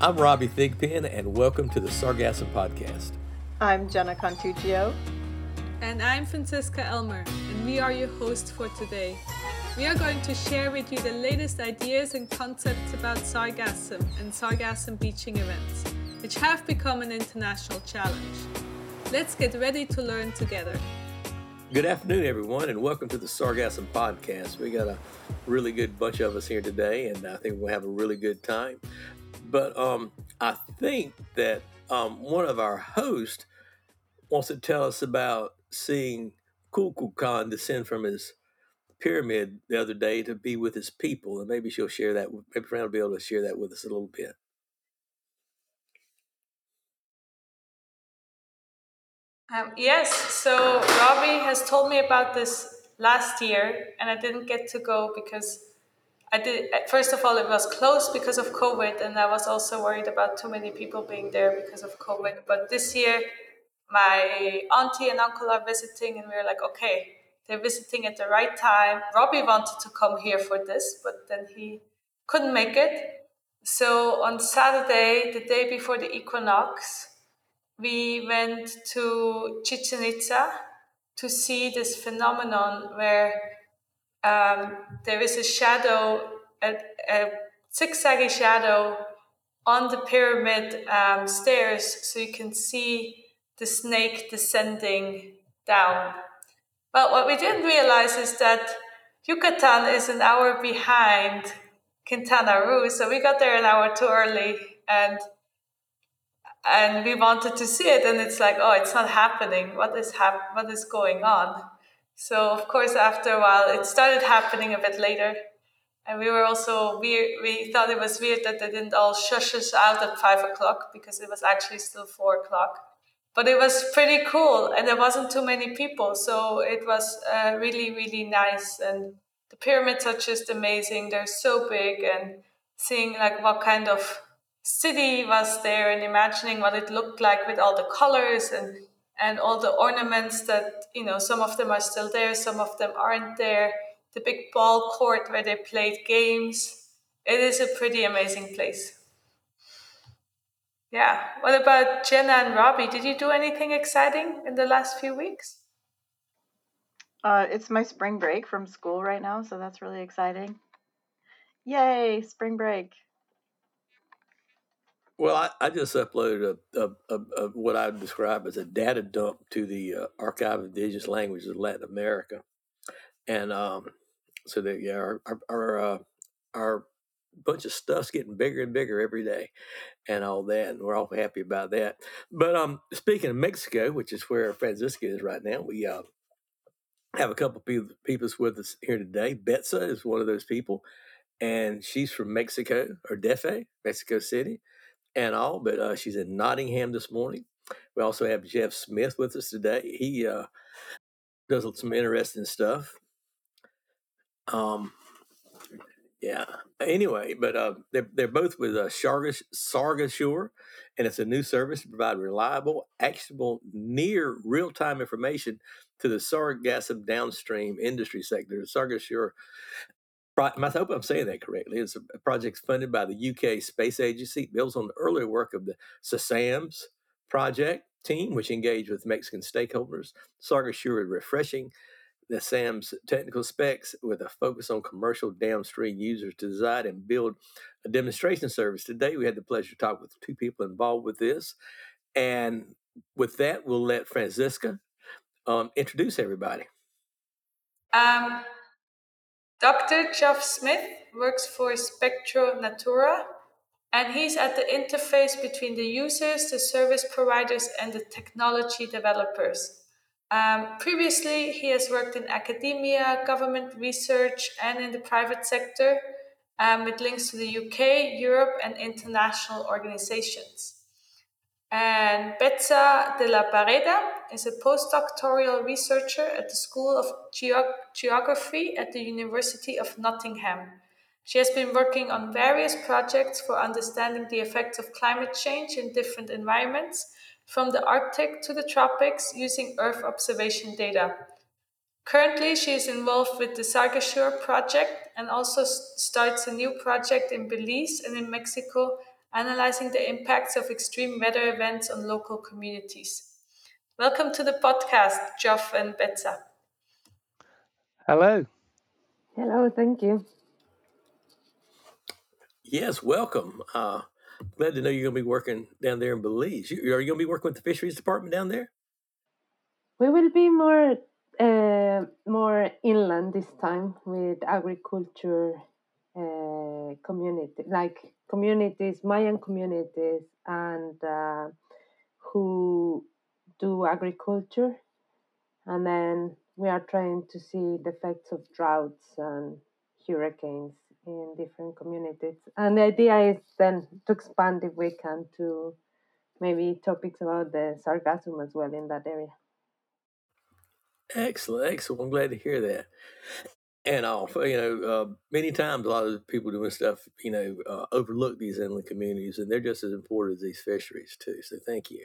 I'm Robbie Thigpen, and welcome to the Sargassum Podcast. I'm Jenna Contuccio. And I'm Francisca Elmer, and we are your hosts for today. We are going to share with you the latest ideas and concepts about sargassum and sargassum beaching events, which have become an international challenge. Let's get ready to learn together. Good afternoon, everyone, and welcome to the Sargassum Podcast. We got a really good bunch of us here today, and I think we'll have a really good time. But um, I think that um, one of our hosts wants to tell us about seeing Kukulkan descend from his pyramid the other day to be with his people, and maybe she'll share that. Maybe Fran will be able to share that with us a little bit. Um, yes, so Robbie has told me about this last year, and I didn't get to go because I did. First of all, it was closed because of COVID, and I was also worried about too many people being there because of COVID. But this year, my auntie and uncle are visiting, and we are like, okay, they're visiting at the right time. Robbie wanted to come here for this, but then he couldn't make it. So on Saturday, the day before the equinox, we went to Chichen Itza to see this phenomenon where um, there is a shadow, a, a zigzaggy shadow on the pyramid um, stairs, so you can see the snake descending down. But what we didn't realize is that Yucatan is an hour behind Quintana Roo, so we got there an hour too early, and and we wanted to see it and it's like oh it's not happening what is hap- what is going on so of course after a while it started happening a bit later. And we were also weird we thought it was weird that they didn't all shush us out at five o'clock because it was actually still four o'clock. But it was pretty cool and there wasn't too many people so it was uh, really really nice. And the pyramids are just amazing. They're so big and seeing like what kind of city was there and imagining what it looked like with all the colors and and all the ornaments that you know some of them are still there some of them aren't there. The big ball court where they played games. It is a pretty amazing place. Yeah. What about jenna and robbie? Did you do anything exciting in the last few weeks? Uh, it's my spring break from school right now so that's really exciting. Yay spring break well, I, I just uploaded a, a, a, a, what I would describe as a data dump to the uh, Archive of Indigenous Languages of Latin America, and um, so that yeah, our our our, uh, our bunch of stuff's getting bigger and bigger every day, and all that, and we're all happy about that. But um, speaking of Mexico, which is where Francisca is right now, we uh, have a couple people people with us here today. Betsa is one of those people, and she's from Mexico or DF, Mexico City and all, but uh, she's in Nottingham this morning. We also have Geoff Smith with us today. He uh, does some interesting stuff. Um, yeah. Anyway, but uh, they're, they're both with uh, Sargas, and it's a new service to provide reliable, actionable, near real time information to the sargassum downstream industry sector. Sargasure I hope I'm saying that correctly. It's a project funded by the UK Space Agency. It builds on the earlier work of the SASAMS project team, which engaged with Mexican stakeholders. Sargasure is refreshing the SAM's technical specs with a focus on commercial downstream users to design and build a demonstration service. Today, we had the pleasure to talk with two people involved with this. And with that, we'll let Francisca um, introduce everybody. Um, Doctor Geoff Smith works for Specto Natura, and he's at the interface between the users, the service providers, and the technology developers. Um, previously, he has worked in academia, government research, and in the private sector um, with links to the UK, Europe, and international organizations. And Betsa de la Barreda is a postdoctoral researcher at the School of Geog- Geography at the University of Nottingham. She has been working on various projects for understanding the effects of climate change in different environments, from the Arctic to the tropics, using Earth observation data. Currently, she is involved with the Sargasure project and also starts a new project in Belize and in Mexico analyzing the impacts of extreme weather events on local communities. Welcome to the podcast, Geoff and Betsa. Hello. Hello, thank you. Yes, welcome. Uh, glad to know you're going to be working down there in Belize. You, are you going to be working with the fisheries department down there? We will be more uh, more inland this time with agriculture uh, community, like communities, Mayan communities, and uh, who do agriculture. And then we are trying to see the effects of droughts and hurricanes in different communities. And the idea is then to expand, if we can, to maybe topics about the sargassum as well in that area. Excellent, excellent. I'm glad to hear that. And all, you know, uh, many times a lot of people doing stuff, you know, uh, overlook these inland communities, and they're just as important as these fisheries too. So thank you.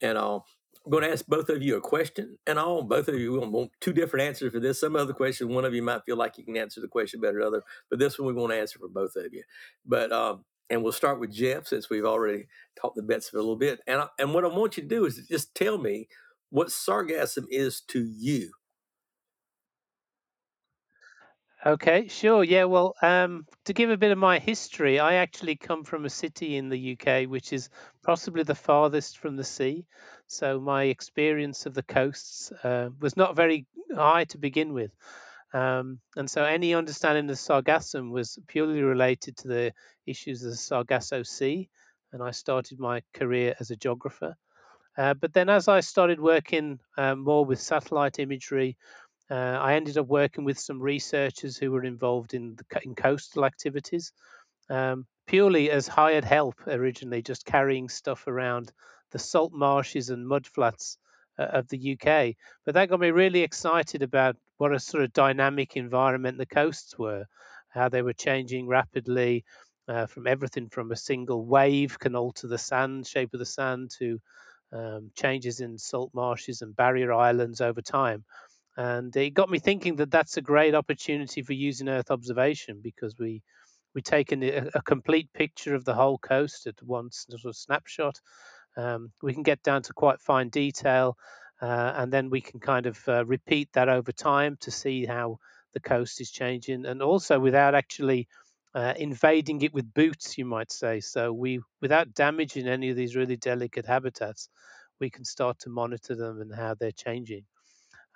And all, I'm going to ask both of you a question, and all both of you will want two different answers for this. Some other question, one of you might feel like you can answer the question better than other, but this one we want to answer for both of you. But um, and we'll start with Geoff since we've already talked the bets a little bit. And I, and what I want you to do is just tell me what sargassum is to you. Okay, sure. Yeah, well, um, to give a bit of my history, I actually come from a city in the UK which is possibly the farthest from the sea. So my experience of the coasts uh, was not very high to begin with. Um, and so any understanding of sargassum was purely related to the issues of the Sargasso Sea. And I started my career as a geographer. Uh, but then as I started working uh, more with satellite imagery, uh, I ended up working with some researchers who were involved in, the, in coastal activities, um, purely as hired help originally, just carrying stuff around the salt marshes and mudflats uh, of the UK. But that got me really excited about what a sort of dynamic environment the coasts were, how they were changing rapidly. Uh, from everything from a single wave can alter the sand shape of the sand to um, changes in salt marshes and barrier islands over time. And it got me thinking that that's a great opportunity for using Earth observation because we we take a, a complete picture of the whole coast at one sort of snapshot. Um, we can get down to quite fine detail, uh, and then we can kind of uh, repeat that over time to see how the coast is changing, and also without actually uh, invading it with boots, you might say. So we, without damaging any of these really delicate habitats, we can start to monitor them and how they're changing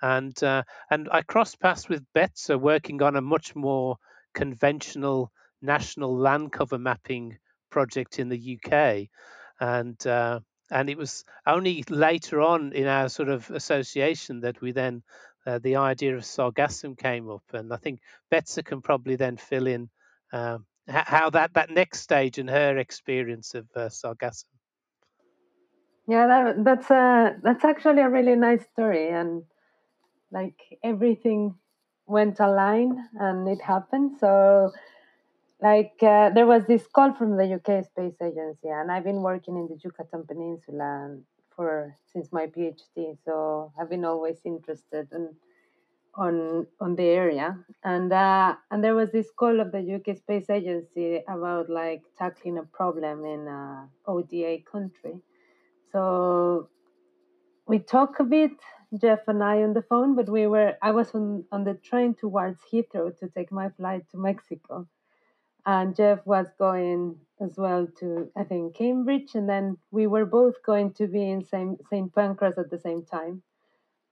and uh, and I crossed paths with Betsa working on a much more conventional national land cover mapping project in the UK, and uh, and it was only later on in our sort of association that we then uh, the idea of sargassum came up, and I think Betsa can probably then fill in um, how that that next stage and her experience of uh, sargassum. Yeah, that, that's a that's actually a really nice story, and like everything went aligned and it happened. So, like, uh, there was this call from the UK Space Agency, and I've been working in the Yucatan Peninsula for since my PhD. So I've been always interested in on on the area, and uh, and there was this call of the UK Space Agency about like tackling a problem in a ODA country. So we talked a bit Geoff and I on the phone, but we were I was on, on the train towards Heathrow to take my flight to Mexico. And Geoff was going as well to I think Cambridge and then we were both going to be in same St. Pancras at the same time.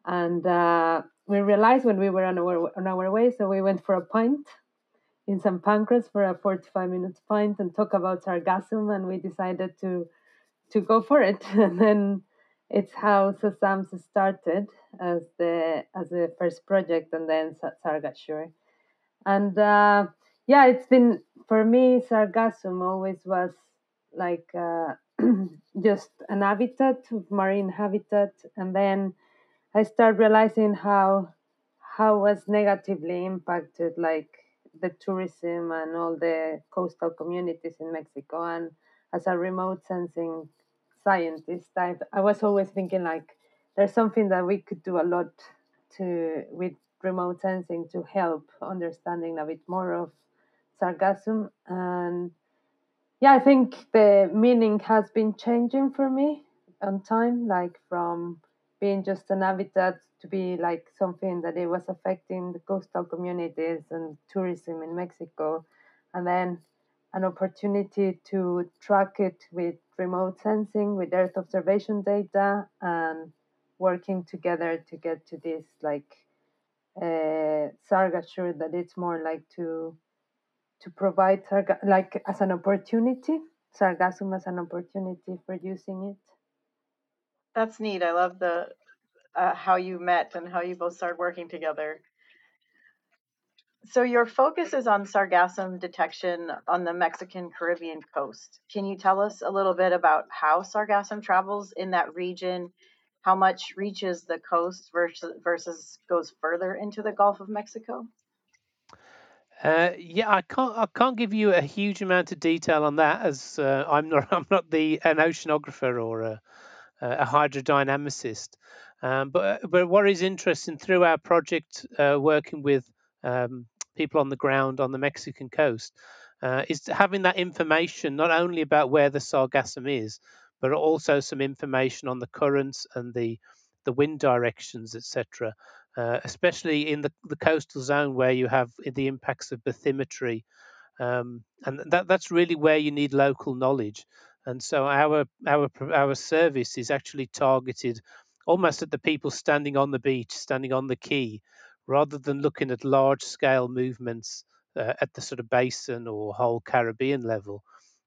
And uh, we realized when we were on our on our way, so we went for a pint in St. Pancras for a 45 minutes pint and talk about sargassum and we decided to to go for it. And then it's how SASAMS started as the as the first project, and then Sargasure. And uh, yeah, it's been for me. Sargassum always was like uh, just an habitat, marine habitat, and then I started realizing how how was negatively impacted, like the tourism and all the coastal communities in Mexico, and as a remote sensing scientist, I, I was always thinking like there's something that we could do a lot to with remote sensing to help understanding a bit more of sargassum and yeah, I think the meaning has been changing for me on time, like from being just an habitat to be like something that it was affecting the coastal communities and tourism in Mexico, and then an opportunity to track it with remote sensing, with Earth observation data, and working together to get to this like uh, Sargasure that it's more like to to provide like as an opportunity, sargassum as an opportunity for using it. That's neat. I love the uh, how you met and how you both started working together. So your focus is on sargassum detection on the Mexican Caribbean coast. Can you tell us a little bit about how sargassum travels in that region? How much reaches the coast versus versus goes further into the Gulf of Mexico? Uh, yeah, I can't I can't give you a huge amount of detail on that as uh, I'm not I'm not the an oceanographer or a, a hydrodynamicist. Um, but but what is interesting through our project uh, working with um, people on the ground on the Mexican coast uh, is having that information not only about where the sargassum is, but also some information on the currents and the the wind directions, etc uh, especially in the, the coastal zone where you have the impacts of bathymetry. Um, and that, that's really where you need local knowledge. And so our our our service is actually targeted almost at the people standing on the beach, standing on the quay, rather than looking at large scale movements uh, at the sort of basin or whole Caribbean level.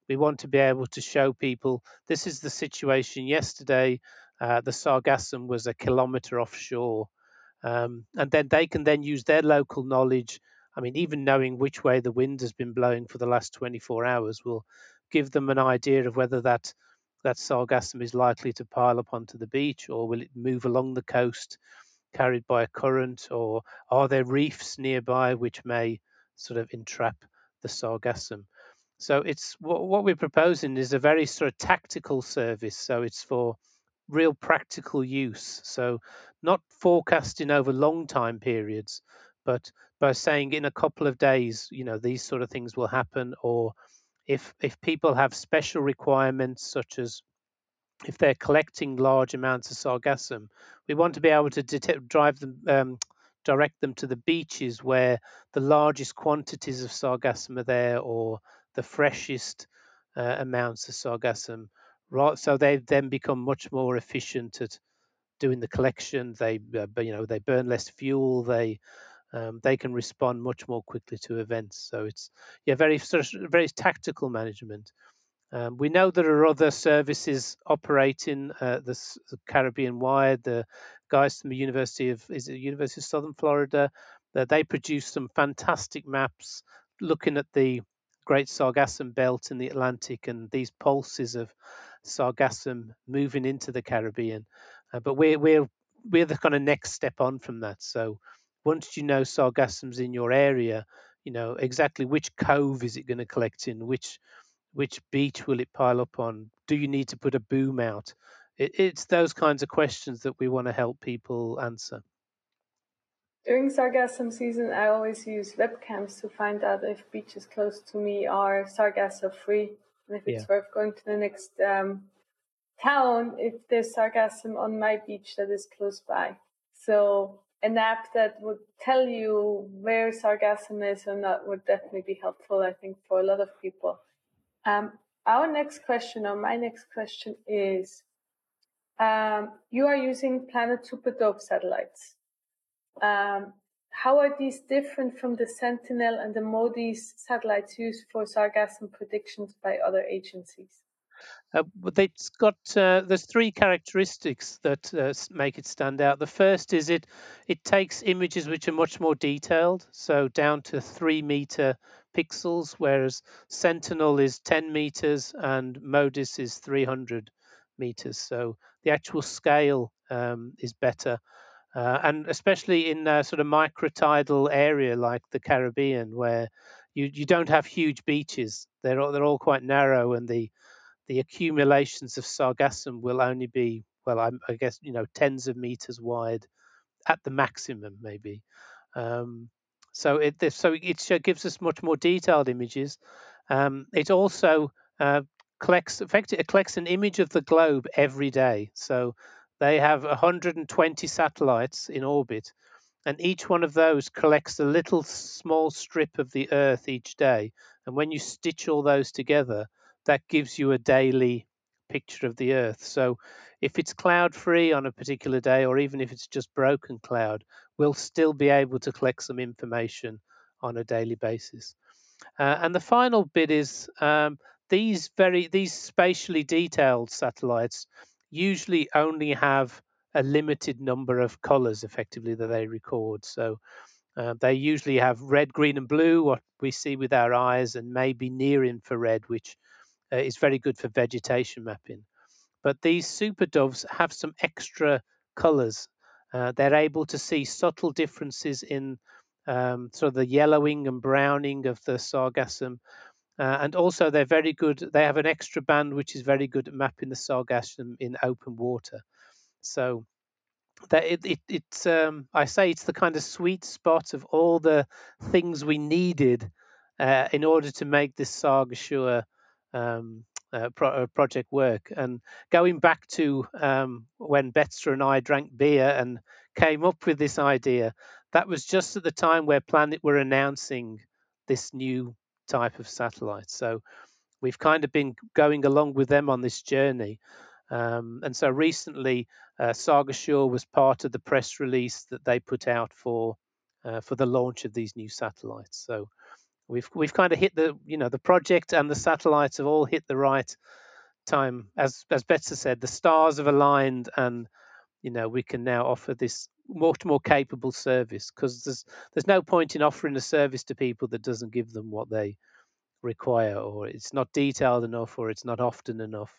We want to be able to show people this is the situation yesterday. Uh, the Sargassum was a kilometre offshore um, and then they can then use their local knowledge. I mean, even knowing which way the wind has been blowing for the last 24 hours will give them an idea of whether that that sargassum is likely to pile up onto the beach or will it move along the coast carried by a current or are there reefs nearby which may sort of entrap the sargassum so it's what, what we're proposing is a very sort of tactical service so it's for real practical use. So, not forecasting over long time periods, but by saying in a couple of days, you know, these sort of things will happen, or if if people have special requirements such as if they're collecting large amounts of sargassum, we want to be able to detect, drive them, um, direct them to the beaches where the largest quantities of sargassum are there, or the freshest uh, amounts of sargassum, right? So they then become much more efficient at doing the collection. They, uh, you know, they burn less fuel. They um, they can respond much more quickly to events. So it's yeah, very sort of very tactical management. Um, we know there are other services operating uh, the, the Caribbean wide. The guys from the University of is it University of Southern Florida, that they produce some fantastic maps looking at the Great Sargassum Belt in the Atlantic and these pulses of sargassum moving into the Caribbean. Uh, but we're we're we're the kind of next step on from that. So once you know sargassum's in your area, you know exactly which cove is it going to collect in, which which beach will it pile up on? Do you need to put a boom out? It, it's those kinds of questions that we want to help people answer. During sargassum season, I always use webcams to find out if beaches close to me are sargassum free, and if it's yeah. worth going to the next um, town if there's sargassum on my beach that is close by. So an app that would tell you where sargassum is or not would definitely be helpful, I think, for a lot of people. Um, our next question, or my next question, is um, you are using Planet SuperDove satellites. Um, how are these different from the Sentinel and the MODIS satellites used for sargassum predictions by other agencies? Uh, it's got uh, there's three characteristics that uh, make it stand out. The first is it it takes images which are much more detailed, so down to three meter pixels, whereas Sentinel is 10 meters and MODIS is 300 meters. So the actual scale um, is better. Uh, and especially in a sort of microtidal area like the Caribbean, where you, you don't have huge beaches. They're all, they're all quite narrow, and the the accumulations of sargassum will only be well, I, I guess you know tens of meters wide at the maximum, maybe. Um, so it so it gives us much more detailed images. Um, it also uh, collects effectively it collects an image of the globe every day. So they have 120 satellites in orbit, and each one of those collects a little small strip of the Earth each day. And when you stitch all those together, that gives you a daily picture of the Earth. So if it's cloud free on a particular day, or even if it's just broken cloud, we'll still be able to collect some information on a daily basis. Uh, and the final bit is um, these very these spatially detailed satellites usually only have a limited number of colors effectively that they record. So uh, they usually have red, green, and blue, what we see with our eyes, and maybe near infrared, which uh, is very good for vegetation mapping. But these SuperDoves have some extra colors. Uh, they're able to see subtle differences in um, sort of the yellowing and browning of the sargassum. Uh, and also, they're very good. They have an extra band which is very good at mapping the sargassum in open water. So that it, it it's um, I say it's the kind of sweet spot of all the things we needed uh, in order to make this Saga um, uh, pro- uh, project work. And going back to um, when Betsa and I drank beer and came up with this idea, that was just at the time where Planet were announcing this new type of satellite. So we've kind of been going along with them on this journey. Um, and so recently, uh, Sargasure was part of the press release that they put out for uh, for the launch of these new satellites. So we've we've kind of hit the you know the project and the satellites have all hit the right time. As as Betsa said, the stars have aligned, and you know we can now offer this much more capable service because there's there's no point in offering a service to people that doesn't give them what they require or it's not detailed enough or it's not often enough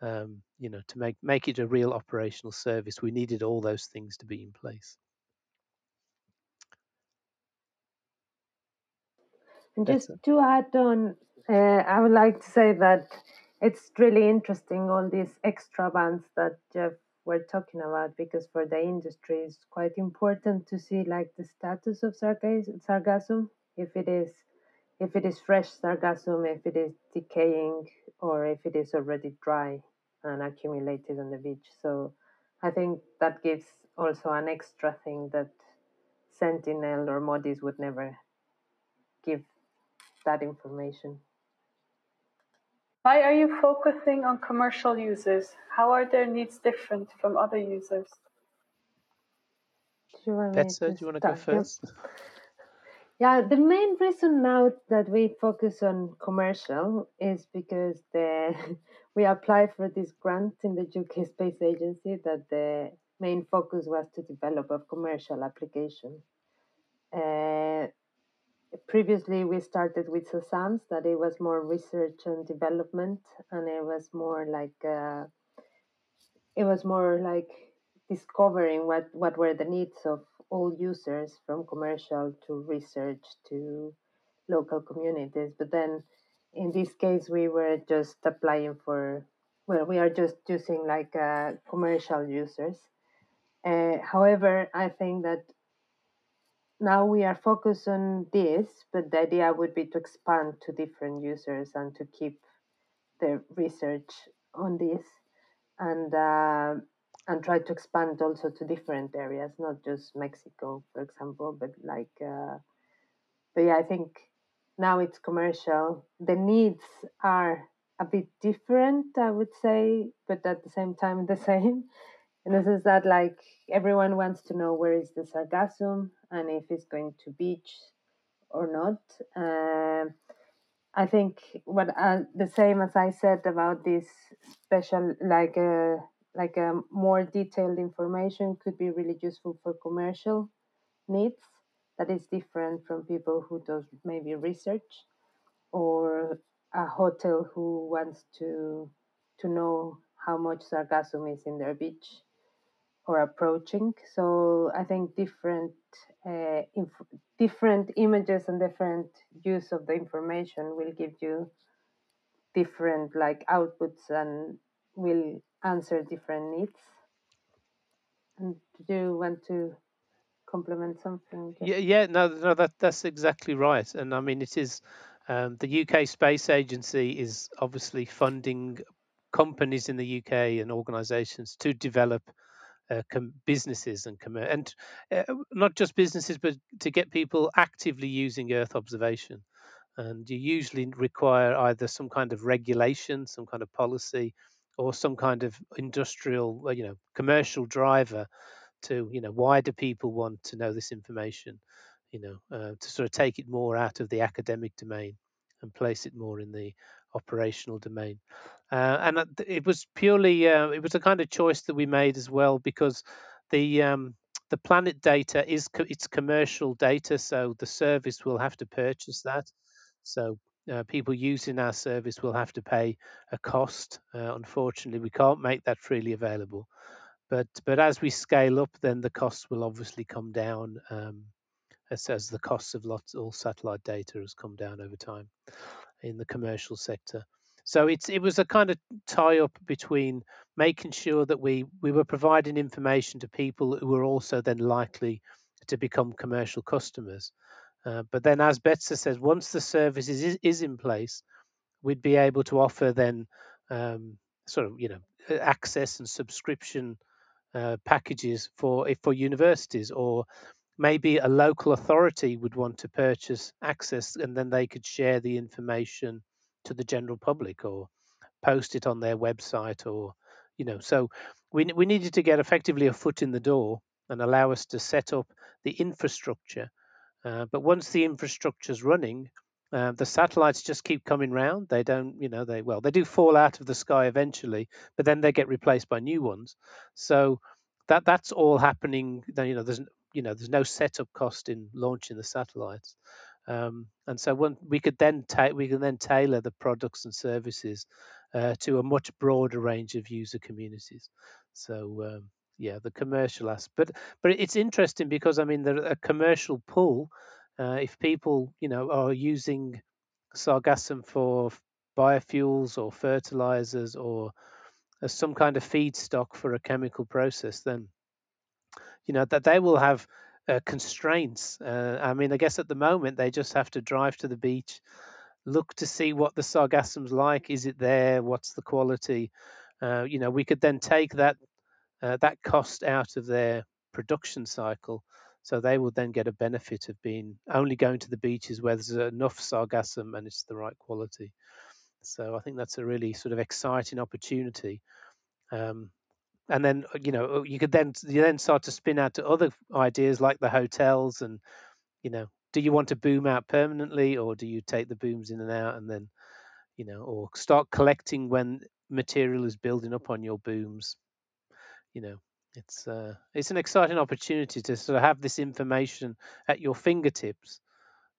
um, you know to make make it a real operational service we needed all those things to be in place And just to add on, uh, I would like to say that it's really interesting all these extra bands that Geoff were talking about because for the industry it's quite important to see like the status of sargassum if it is if it is fresh sargassum if it is decaying or if it is already dry and accumulated on the beach. So i think that gives also an extra thing that sentinel or modis would never give that information. Why are you focusing on commercial users? How are their needs different from other users? Do you want, Betsa, do you want to go first? Yeah, the main reason now that we focus on commercial is because the we applied for this grant in the UK Space Agency that the main focus was to develop a commercial application. Uh, previously we started with SASAMS that it was more research and development and it was more like uh, it was more like discovering what what were the needs of all users from commercial to research to local communities. But then in this case we were just applying for well we are just using like uh, commercial users. Uh, however i think that now we are focused on this, but the idea would be to expand to different users and to keep the research on this and uh, and try to expand also to different areas, not just Mexico, for example, but like. Uh, but yeah, I think now it's commercial. The needs are a bit different, I would say, but at the same time the same. And this is that like everyone wants to know where is the sargassum and if it's going to beach or not. Uh, I think what uh, the same as I said about this special like a uh, like a um, more detailed information could be really useful for commercial needs that is different from people who does maybe research or a hotel who wants to to know how much sargassum is in their beach or approaching. So I think different uh, inf- different images and different use of the information will give you different like outputs and will answer different needs. And do you want to complement something? Yeah, yeah, no, no, that that's exactly right. And I mean, it is Um, the UK Space Agency is obviously funding companies in the UK and organisations to develop uh, com- businesses and com- and uh, not just businesses, but to get people actively using Earth observation. And you usually require either some kind of regulation, some kind of policy, or some kind of industrial, you know, commercial driver to, you know, why do people want to know this information? You know, uh, to sort of take it more out of the academic domain and place it more in the operational domain. Uh, and it was purely, uh, it was a kind of choice that we made as well because the um, the planet data is co- it's commercial data, so the service will have to purchase that. So uh, people using our service will have to pay a cost. Uh, unfortunately, we can't make that freely available. But but as we scale up, then the costs will obviously come down. Um, as, as the costs of lots all satellite data has come down over time in the commercial sector. So it's it was a kind of tie up between making sure that we we were providing information to people who were also then likely to become commercial customers. Uh, but then, as Betsa says, once the service is, is in place, we'd be able to offer then um, sort of you know access and subscription uh, packages for for universities or maybe a local authority would want to purchase access and then they could share the information to the general public or post it on their website or you know so we we needed to get effectively a foot in the door and allow us to set up the infrastructure. Uh, but once the infrastructure is running uh, the satellites just keep coming round. They don't you know they well they do fall out of the sky eventually but then they get replaced by new ones. So that that's all happening. Then, you know there's you know there's no setup cost in launching the satellites um, and so when we could then ta- we can then tailor the products and services uh, to a much broader range of user communities. So um, yeah the commercial aspect but it's interesting because i mean the a commercial pull uh, if people you know are using sargassum for biofuels or fertilizers or as some kind of feedstock for a chemical process then you know that they will have uh, constraints. Uh, I mean, I guess at the moment they just have to drive to the beach, look to see what the sargassum's like. Is it there? What's the quality? Uh, you know, we could then take that uh, that cost out of their production cycle, so they will then get a benefit of being only going to the beaches where there's enough sargassum and it's the right quality. So I think that's a really sort of exciting opportunity. Um, and then uh, you know you could then you then start to spin out to other ideas like the hotels and you know do you want to boom out permanently or do you take the booms in and out and then you know or start collecting when material is building up on your booms. You know it's uh, it's an exciting opportunity to sort of have this information at your fingertips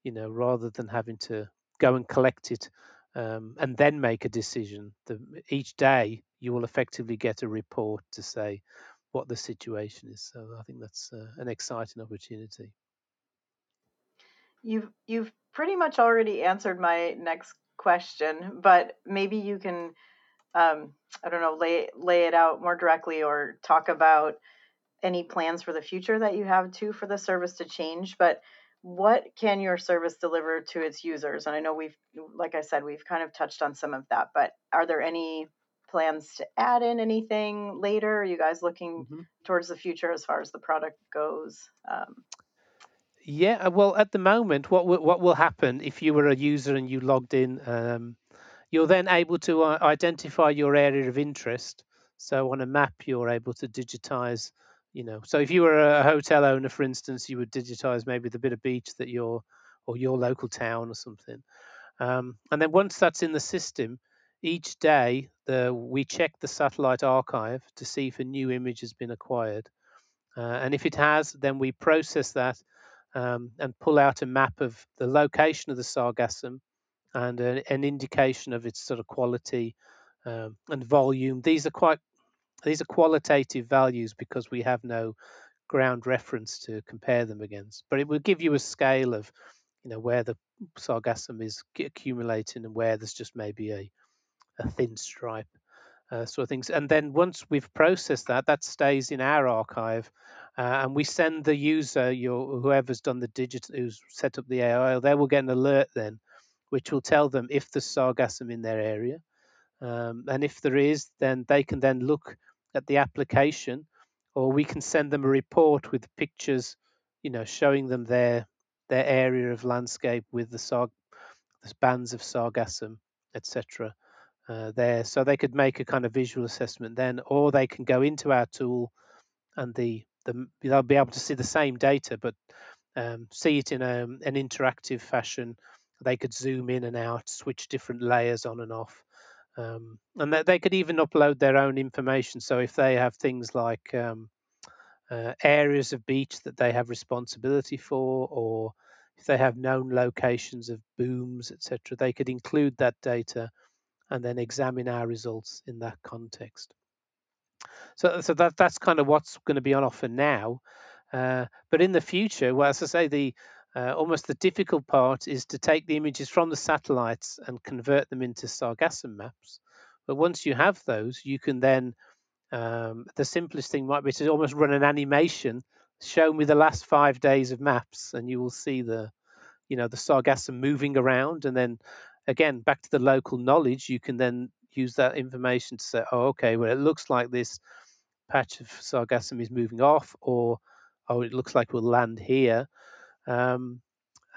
you know rather than having to go and collect it um, and then make a decision. The, each day you will effectively get a report to say what the situation is. So I think that's uh, an exciting opportunity. You've you've pretty much already answered my next question, but maybe you can um, I don't know lay lay it out more directly or talk about any plans for the future that you have too for the service to change. But what can your service deliver to its users? And I know we've, like I said, we've kind of touched on some of that, but are there any plans to add in anything later? Are you guys looking mm-hmm. towards the future as far as the product goes? Um, yeah, uh, well, at the moment, what will, what will happen if you were a user and you logged in? Um, you're then able to uh, identify your area of interest. So on a map, you're able to digitize you know so if you were a hotel owner for instance you would digitize maybe the bit of beach that your or your local town or something. Um, and then once that's in the system each day the we check the satellite archive to see if a new image has been acquired. Uh, and if it has then we process that um, and pull out a map of the location of the sargassum and a, an indication of its sort of quality um, and volume. These are quite these are qualitative values because we have no ground reference to compare them against. But it will give you a scale of, you know, where the sargassum is accumulating and where there's just maybe a, a thin stripe, uh, sort of things. And then once we've processed that, that stays in our archive, uh, and we send the user, your whoever's done the digital, who's set up the AOI, they will get an alert then which will tell them if there's sargassum in their area. Um, and if there is, then they can then look at the application, or we can send them a report with pictures, you know, showing them their their area of landscape with the sarg, the bands of sargassum, etc. Uh, there, so they could make a kind of visual assessment then, or they can go into our tool and the, the they'll be able to see the same data, but um, see it in a, an interactive fashion. They could zoom in and out, switch different layers on and off, um, and they, they could even upload their own information. So if they have things like um, uh, areas of beach that they have responsibility for, or if they have known locations of booms, etc., they could include that data and then examine our results in that context. So, so that that's kind of what's going to be on offer now. Uh, but in the future, well, as I say, the uh, almost the difficult part is to take the images from the satellites and convert them into sargassum maps. But once you have those, you can then um, the simplest thing might be to almost run an animation. Show me the last five days of maps, and you will see the, you know, the sargassum moving around. And then, again, back to the local knowledge, you can then use that information to say, oh, okay, well, it looks like this patch of sargassum is moving off, or oh, it looks like we'll land here. Um,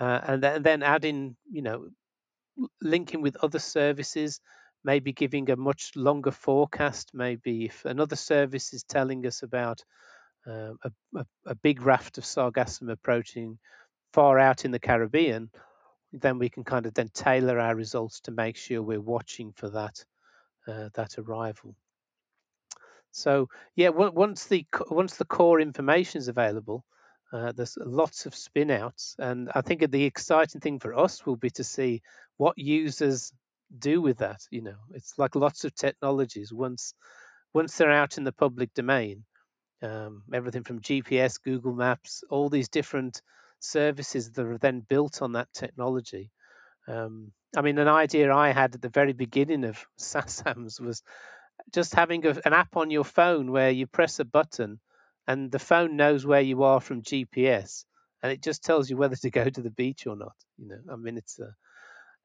uh, and, then, and then adding, you know, linking with other services maybe giving a much longer forecast. Maybe if another service is telling us about um, a, a, a, big raft of sargassum approaching far out in the Caribbean, then we can kind of then tailor our results to make sure we're watching for that uh, that arrival. So yeah, once the once the core information is available, uh, there's lots of spin outs, and I think the exciting thing for us will be to see what users do with that. You know, it's like lots of technologies. Once once they're out in the public domain, um, everything from GPS, Google Maps, all these different services that are then built on that technology. Um, I mean, an idea I had at the very beginning of SASAMS was just having a, an app on your phone where you press a button and the phone knows where you are from GPS and it just tells you whether to go to the beach or not. You know, I mean, it's a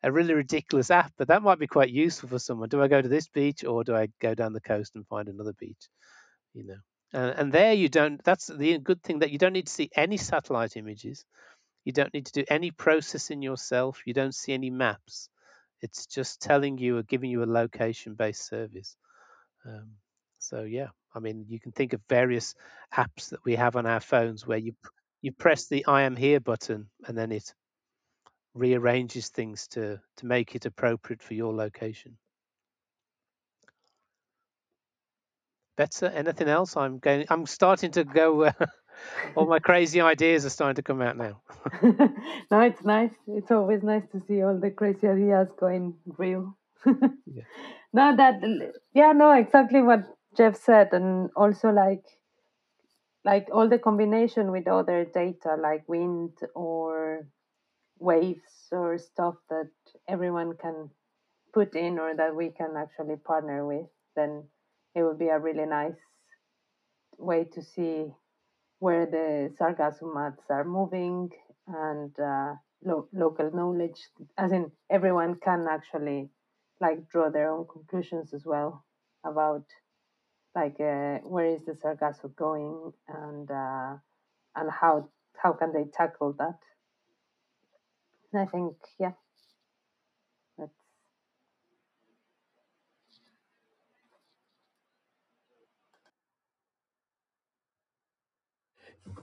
a really ridiculous app, but that might be quite useful for someone. Do I go to this beach or do I go down the coast and find another beach? You know, uh, and there you don't. That's the good thing that you don't need to see any satellite images. You don't need to do any processing yourself. You don't see any maps. It's just telling you or giving you a location-based service. Um, so yeah, I mean, you can think of various apps that we have on our phones where you you press the "I am here" button and then it rearranges things to to make it appropriate for your location. Better? Anything else? I'm going. I'm starting to go. Uh, all my crazy ideas are starting to come out now. no, it's nice. It's always nice to see all the crazy ideas going real. yeah. No, that yeah, no, exactly what Geoff said, and also like like all the combination with other data like wind or waves or stuff that everyone can put in or that we can actually partner with, then it would be a really nice way to see where the sargassum mats are moving and uh, lo- local knowledge, as in everyone can actually like draw their own conclusions as well about like uh, where is the sargasso going and uh, and how how can they tackle that I think, yeah, that's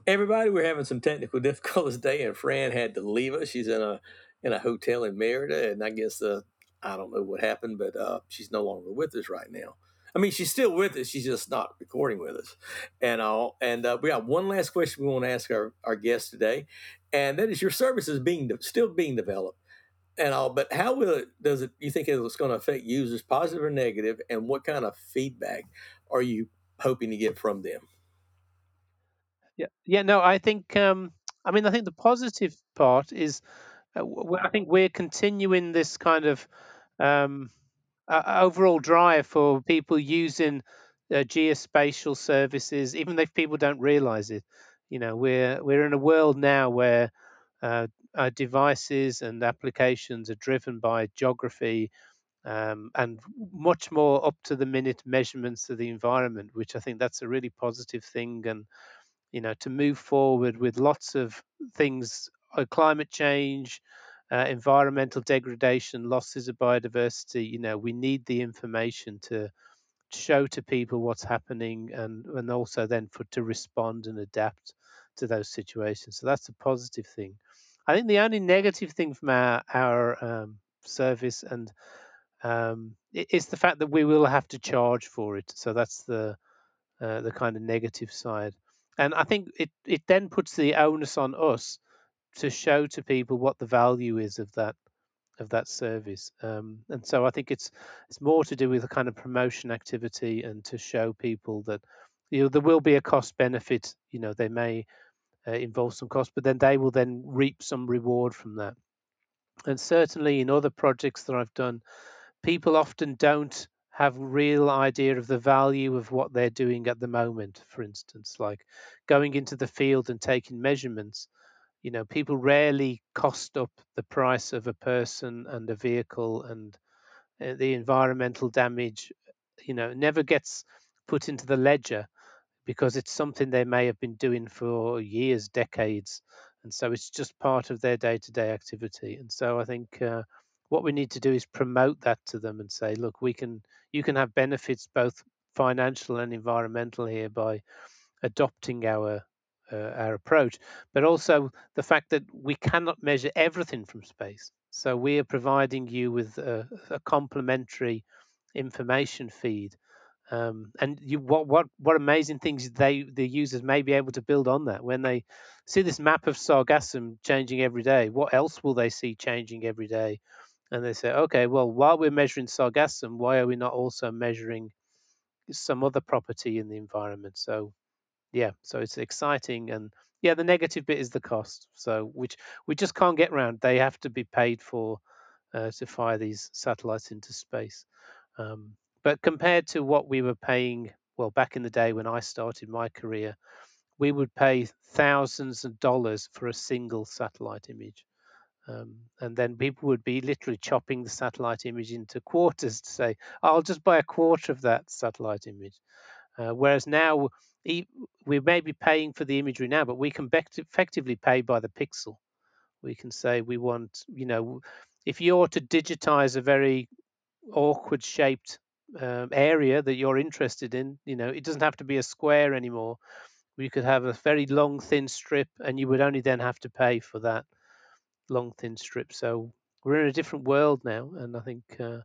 Everybody, we're having some technical difficulties today, and Fran had to leave us. She's in a in a hotel in Merida, and I guess uh, I don't know what happened, but uh, she's no longer with us right now. I mean, she's still with us. She's just not recording with us, and all. And uh, we got one last question we want to ask our our guest today, and that is: Your service is being still being developed and all. But how will it? Does it? You think it's going to affect users, positive or negative? And what kind of feedback are you hoping to get from them? Yeah, yeah. No, I think. Um, I mean, I think the positive part is, uh, I think we're continuing this kind of um, uh, overall drive for people using uh, geospatial services, even if people don't realize it. You know, we're we're in a world now where uh, our devices and applications are driven by geography um, and much more up to the minute measurements of the environment, which I think that's a really positive thing. And you know, to move forward with lots of things, uh, climate change, uh, environmental degradation, losses of biodiversity. You know, we need the information to show to people what's happening and and also then for to respond and adapt to those situations. So that's a positive thing. I think the only negative thing from our our um, service and um, is the fact that we will have to charge for it. So that's the uh, the kind of negative side. And I think it it then puts the onus on us to show to people what the value is of that of that service. Um, and so I think it's it's more to do with a kind of promotion activity and to show people that you know there will be a cost benefit. You know they may uh, involve some cost, but then they will then reap some reward from that. And certainly in other projects that I've done, people often don't have real idea of the value of what they're doing at the moment. For instance, like going into the field and taking measurements you know people rarely cost up the price of a person and a vehicle and uh, the environmental damage you know never gets put into the ledger because it's something they may have been doing for years decades and so it's just part of their day-to-day activity. And so i think uh, what we need to do is promote that to them and say look we can you can have benefits both financial and environmental here by adopting our our approach, but also the fact that we cannot measure everything from space. So we are providing you with a, a complementary information feed. Um, and you, what what what amazing things they the users may be able to build on that when they see this map of sargassum changing every day. What else will they see changing every day? And they say, okay, well, while we're measuring sargassum, why are we not also measuring some other property in the environment? So yeah, so it's exciting and yeah, the negative bit is the cost. So which we just can't get around. They have to be paid for uh, to fire these satellites into space. Um, but compared to what we were paying, well, back in the day when I started my career, we would pay thousands of dollars for a single satellite image. Um, and then people would be literally chopping the satellite image into quarters to say, I'll just buy a quarter of that satellite image. Uh, whereas now we may be paying for the imagery now, but we can effectively pay by the pixel. We can say we want, you know, if you're to digitize a very awkward shaped um, area that you're interested in, you know, it doesn't have to be a square anymore. We could have a very long, thin strip, and you would only then have to pay for that long, thin strip. So we're in a different world now, and I think uh,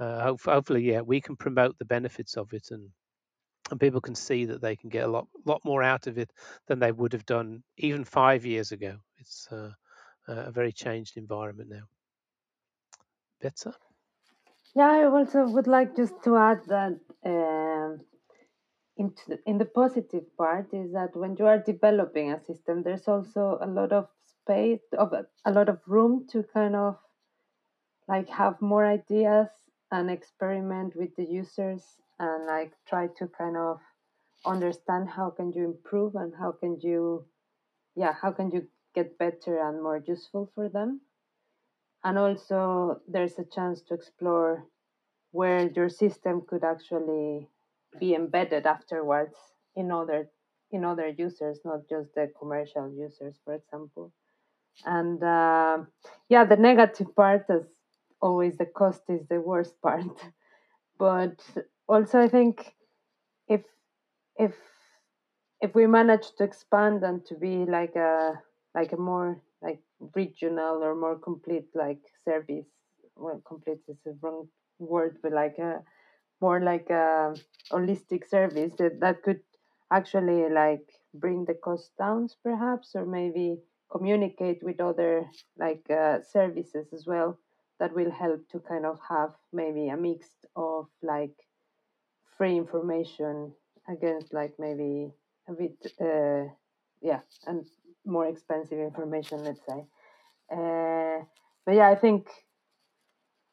uh, hopefully, yeah, we can promote the benefits of it and and people can see that they can get a lot lot more out of it than they would have done even five years ago. It's uh, a very changed environment now. Better. Yeah, I also would like just to add that um, into in the positive part is that when you are developing a system, there's also a lot of space, of a lot of room to kind of like have more ideas and experiment with the users and like try to kind of understand how can you improve and how can you yeah how can you get better and more useful for them. And also there's a chance to explore where your system could actually be embedded afterwards in other in other users not just the commercial users for example. And uh, yeah the negative part is always the cost is the worst part. But also i think if if if we manage to expand and to be like a like a more like regional or more complete like service well complete is the wrong word but like a more like a holistic service that that could actually like bring the cost down perhaps or maybe communicate with other like uh, services as well that will help to kind of have maybe a mix of like free information against like maybe a bit uh, yeah and more expensive information let's say uh, but yeah i think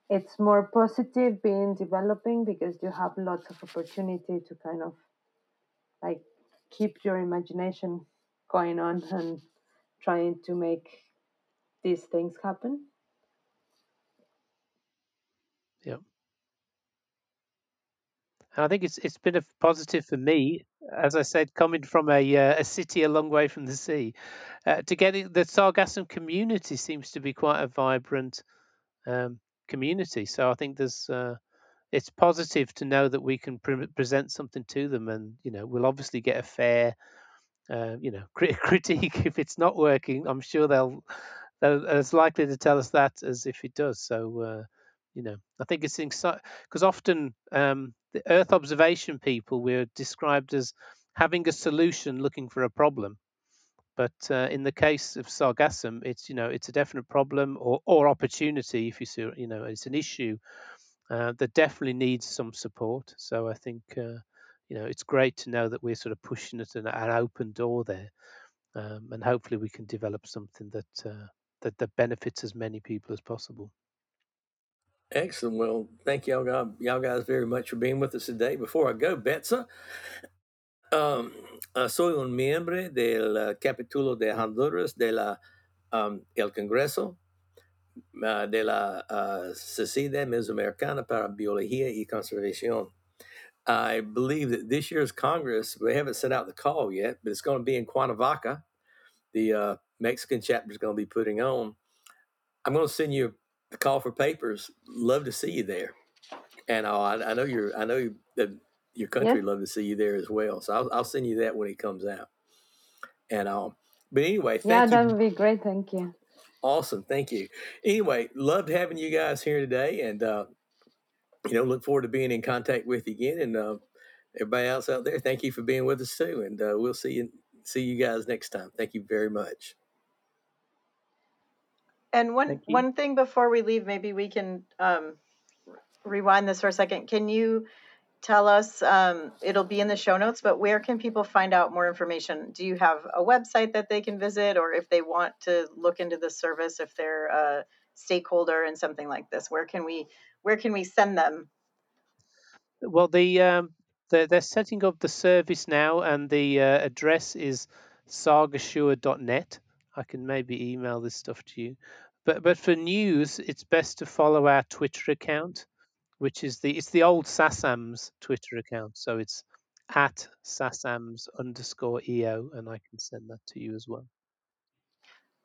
it's more positive being developing because you have lots of opportunity to kind of like keep your imagination going on and trying to make these things happen. Yeah. And I think it's it's been a positive for me, as I said, coming from a uh, a city a long way from the sea, uh, to get the Sargassum community seems to be quite a vibrant um, community. So I think there's uh, it's positive to know that we can pre- present something to them, and you know we'll obviously get a fair, uh, you know, critique if it's not working. I'm sure they'll they're as likely to tell us that as if it does. So uh, you know, I think it's because often um, the Earth observation people we're described as having a solution looking for a problem. But uh, in the case of sargassum, it's you know it's a definite problem or, or opportunity if you see you know it's an issue uh, that definitely needs some support. So I think uh, you know it's great to know that we're sort of pushing it an, an open door there, um, and hopefully we can develop something that uh, that that benefits as many people as possible. Excellent. Well, thank y'all, guys, y'all guys very much for being with us today. Before I go, Betsa, um, uh, soy un miembro del uh, capítulo de Honduras de la um, el Congreso uh, de la uh, Sociedad Mesoamericana para Biología y Conservación. I believe that this year's Congress, we haven't sent out the call yet, but it's going to be in Cuernavaca. The Mexican chapter is going to be putting on. I'm going to send you the call for papers. Love to see you there. And uh, I, I know you're, I know you, your country yeah. love to see you there as well. So I'll, I'll send you that when it comes out. And um, but anyway, yeah, that would be great. Thank you. Awesome, thank you. Anyway, loved having you guys here today, and uh, you know, look forward to being in contact with you again. And uh, everybody else out there, thank you for being with us too. And uh, we'll see you see you guys next time. Thank you very much. And one one thing before we leave, maybe we can um, rewind this for a second. Can you tell us? Um, it'll be in the show notes, but where can people find out more information? Do you have a website that they can visit, or if they want to look into the service, if they're a stakeholder in something like this, where can we where can we send them? Well, the um, they're, they're setting up the service now, and the uh, address is sargasure.net. I can maybe email this stuff to you. But but for news, it's best to follow our Twitter account, which is the it's the old SASAMS Twitter account. So it's at SASAMS underscore EO, and I can send that to you as well.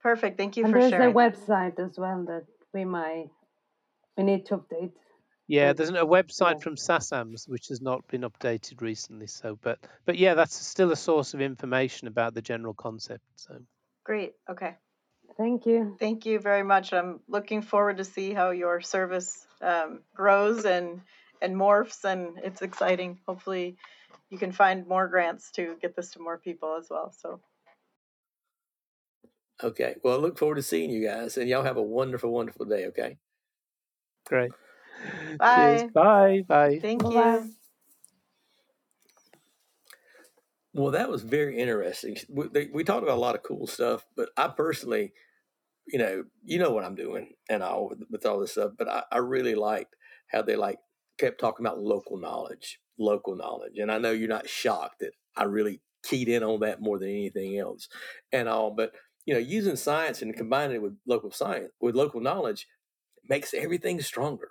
Perfect. Thank you and for there's sharing. There's a website as well that we might we need to update. Yeah, there's a website yeah. from SASAMS which has not been updated recently. So, but but yeah, that's still a source of information about the general concept. So great. Okay. Thank you. Thank you very much. I'm looking forward to see how your service um, grows and and morphs, and it's exciting. Hopefully, you can find more grants to get this to more people as well. So. Okay. Well, I look forward to seeing you guys, and y'all have a wonderful, wonderful day. Okay. Great. Bye. Cheers. Bye. Bye. Thank Bye-bye. you. Well, that was very interesting. We, we talked about a lot of cool stuff, but I personally you know, you know what I'm doing and all with, with all this stuff. But I, I really liked how they like kept talking about local knowledge, local knowledge. And I know you're not shocked that I really keyed in on that more than anything else and all. But you know, using science and combining it with local science with local knowledge makes everything stronger.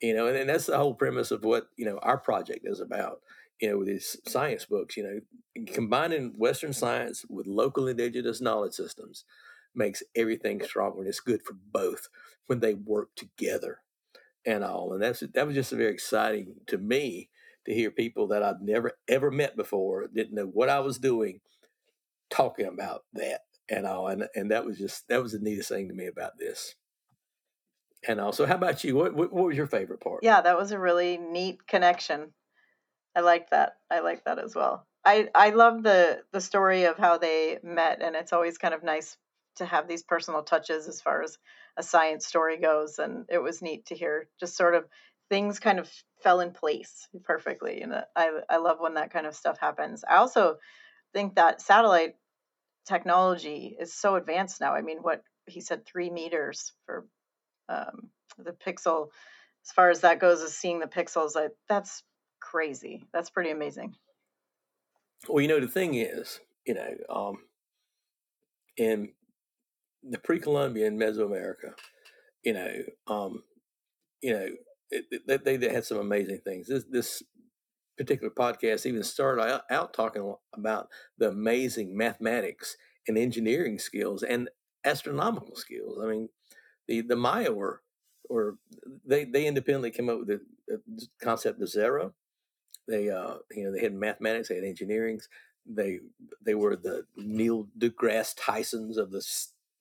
You know, and, and that's the whole premise of what you know our project is about. You know, with these science books, you know, combining Western science with local indigenous knowledge systems makes everything stronger and it's good for both when they work together and all and that's that was just very exciting to me to hear people that I've never ever met before didn't know what I was doing talking about that and all and and that was just that was the neatest thing to me about this. And also how about you? What, what was your favorite part? Yeah that was a really neat connection I like that. I like that as well. I I love the the story of how they met and it's always kind of nice to have these personal touches as far as a science story goes and it was neat to hear just sort of things kind of fell in place perfectly and I, I love when that kind of stuff happens. I also think that satellite technology is so advanced now. I mean what he said three meters for um, the pixel. As far as that goes as seeing the pixels I, that's crazy that's pretty amazing well you know the thing is you know um, in the pre-Columbian Mesoamerica, you know, um, you know, it, it, they, they had some amazing things. This this particular podcast even started out, out talking about the amazing mathematics and engineering skills and astronomical skills. I mean, the the Maya were or they they independently came up with the, the concept of zero. They uh you know they had mathematics, they had engineering. They they were the Neil deGrasse Tysons of the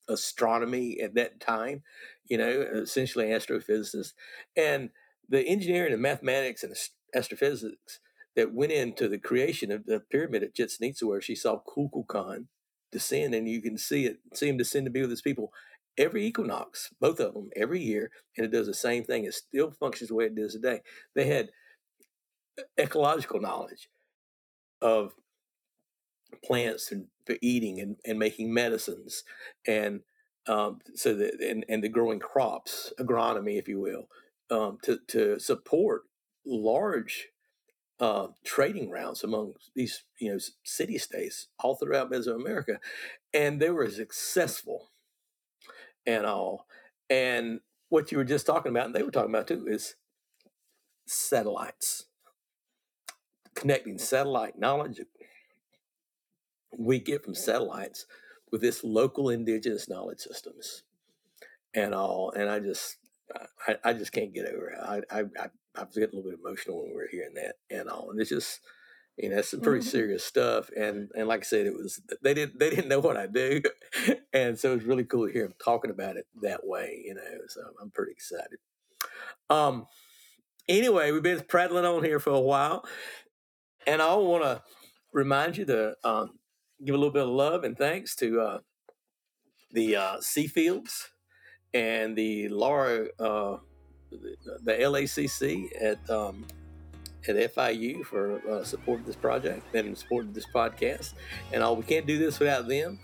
astronomy at that time. You know, essentially astrophysicists, and the engineering and mathematics and astrophysics that went into the creation of the pyramid at Chichen Itza, where she saw Kukulkan descend, and you can see it, see him descend to be with his people every equinox, both of them, every year, and it does the same thing. It still functions the way it does today. They had ecological knowledge of plants and for eating and, and making medicines and um, so that and, and the growing crops agronomy if you will um, to, to support large uh, trading routes among these you know city states all throughout Mesoamerica, and they were successful and all. And what you were just talking about, and they were talking about too, is satellites, connecting satellite knowledge we get from satellites with this local indigenous knowledge systems and all. And I just, I, I just can't get over it. I, I, I, I was getting a little bit emotional when we were hearing that and all. And it's just, you know, some pretty mm-hmm. serious stuff. And and like I said, it was they didn't they didn't know what I do, and so it was really cool to hear him talking about it that way. You know, so I'm pretty excited. Um. Anyway, we've been prattling on here for a while, and I want to remind you to um, give a little bit of love and thanks to uh, the uh, Seafields and the Laura, uh, the, LACC at um, at FIU for uh, supporting this project and supporting this podcast. And all we can't do this without them.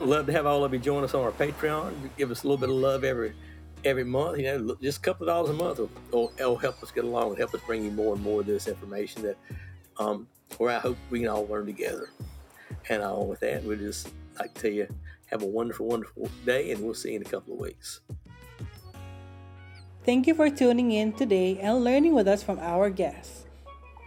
Love to have all of you join us on our Patreon. Give us a little bit of love every every month. You know, just a couple of dollars a month will, will, will help us get along and help us bring you more and more of this information that um, where I hope we can all learn together. And uh, with that, we'll just like to tell you have a wonderful, wonderful day, and we'll see you in a couple of weeks. Thank you for tuning in today and learning with us from our guests.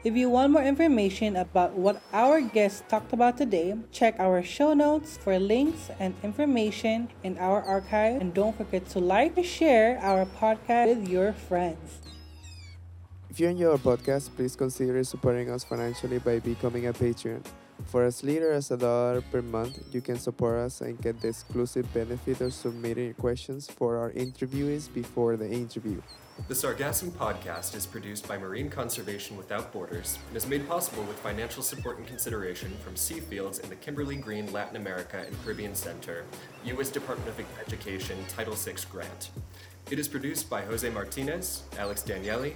If you want more information about what our guests talked about today, check our show notes for links and information in our archive. And don't forget to like and share our podcast with your friends. If you enjoy our podcast, please consider supporting us financially by becoming a Patreon. For as little as a dollar per month, you can support us and get the exclusive benefit of submitting questions for our interviewees before the interview. The Sargassum podcast is produced by Marine Conservation Without Borders and is made possible with financial support and consideration from Seafields and the Kimberly Green Latin America and Caribbean Center, U.S. Department of Education Title VI grant. It is produced by Jose Martinez, Alex Daniele,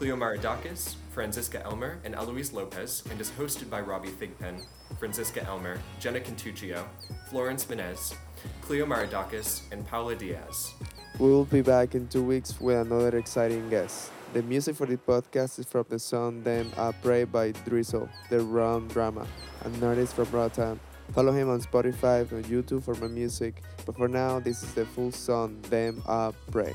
Cleo Maridakis, Franziska Elmer, and Eloise Lopez, and is hosted by Robbie Thigpen, Franziska Elmer, Jenna Cantuccio, Florence Menez, Cleo Maridakis, and Paula Diaz. We will be back in two weeks with another exciting guest. The music for the podcast is from the song Them I Pray by Drizzle, the Rum Drama, an artist from Rotterdam. Follow him on Spotify and YouTube for more music. But for now, this is the full song Them I Pray.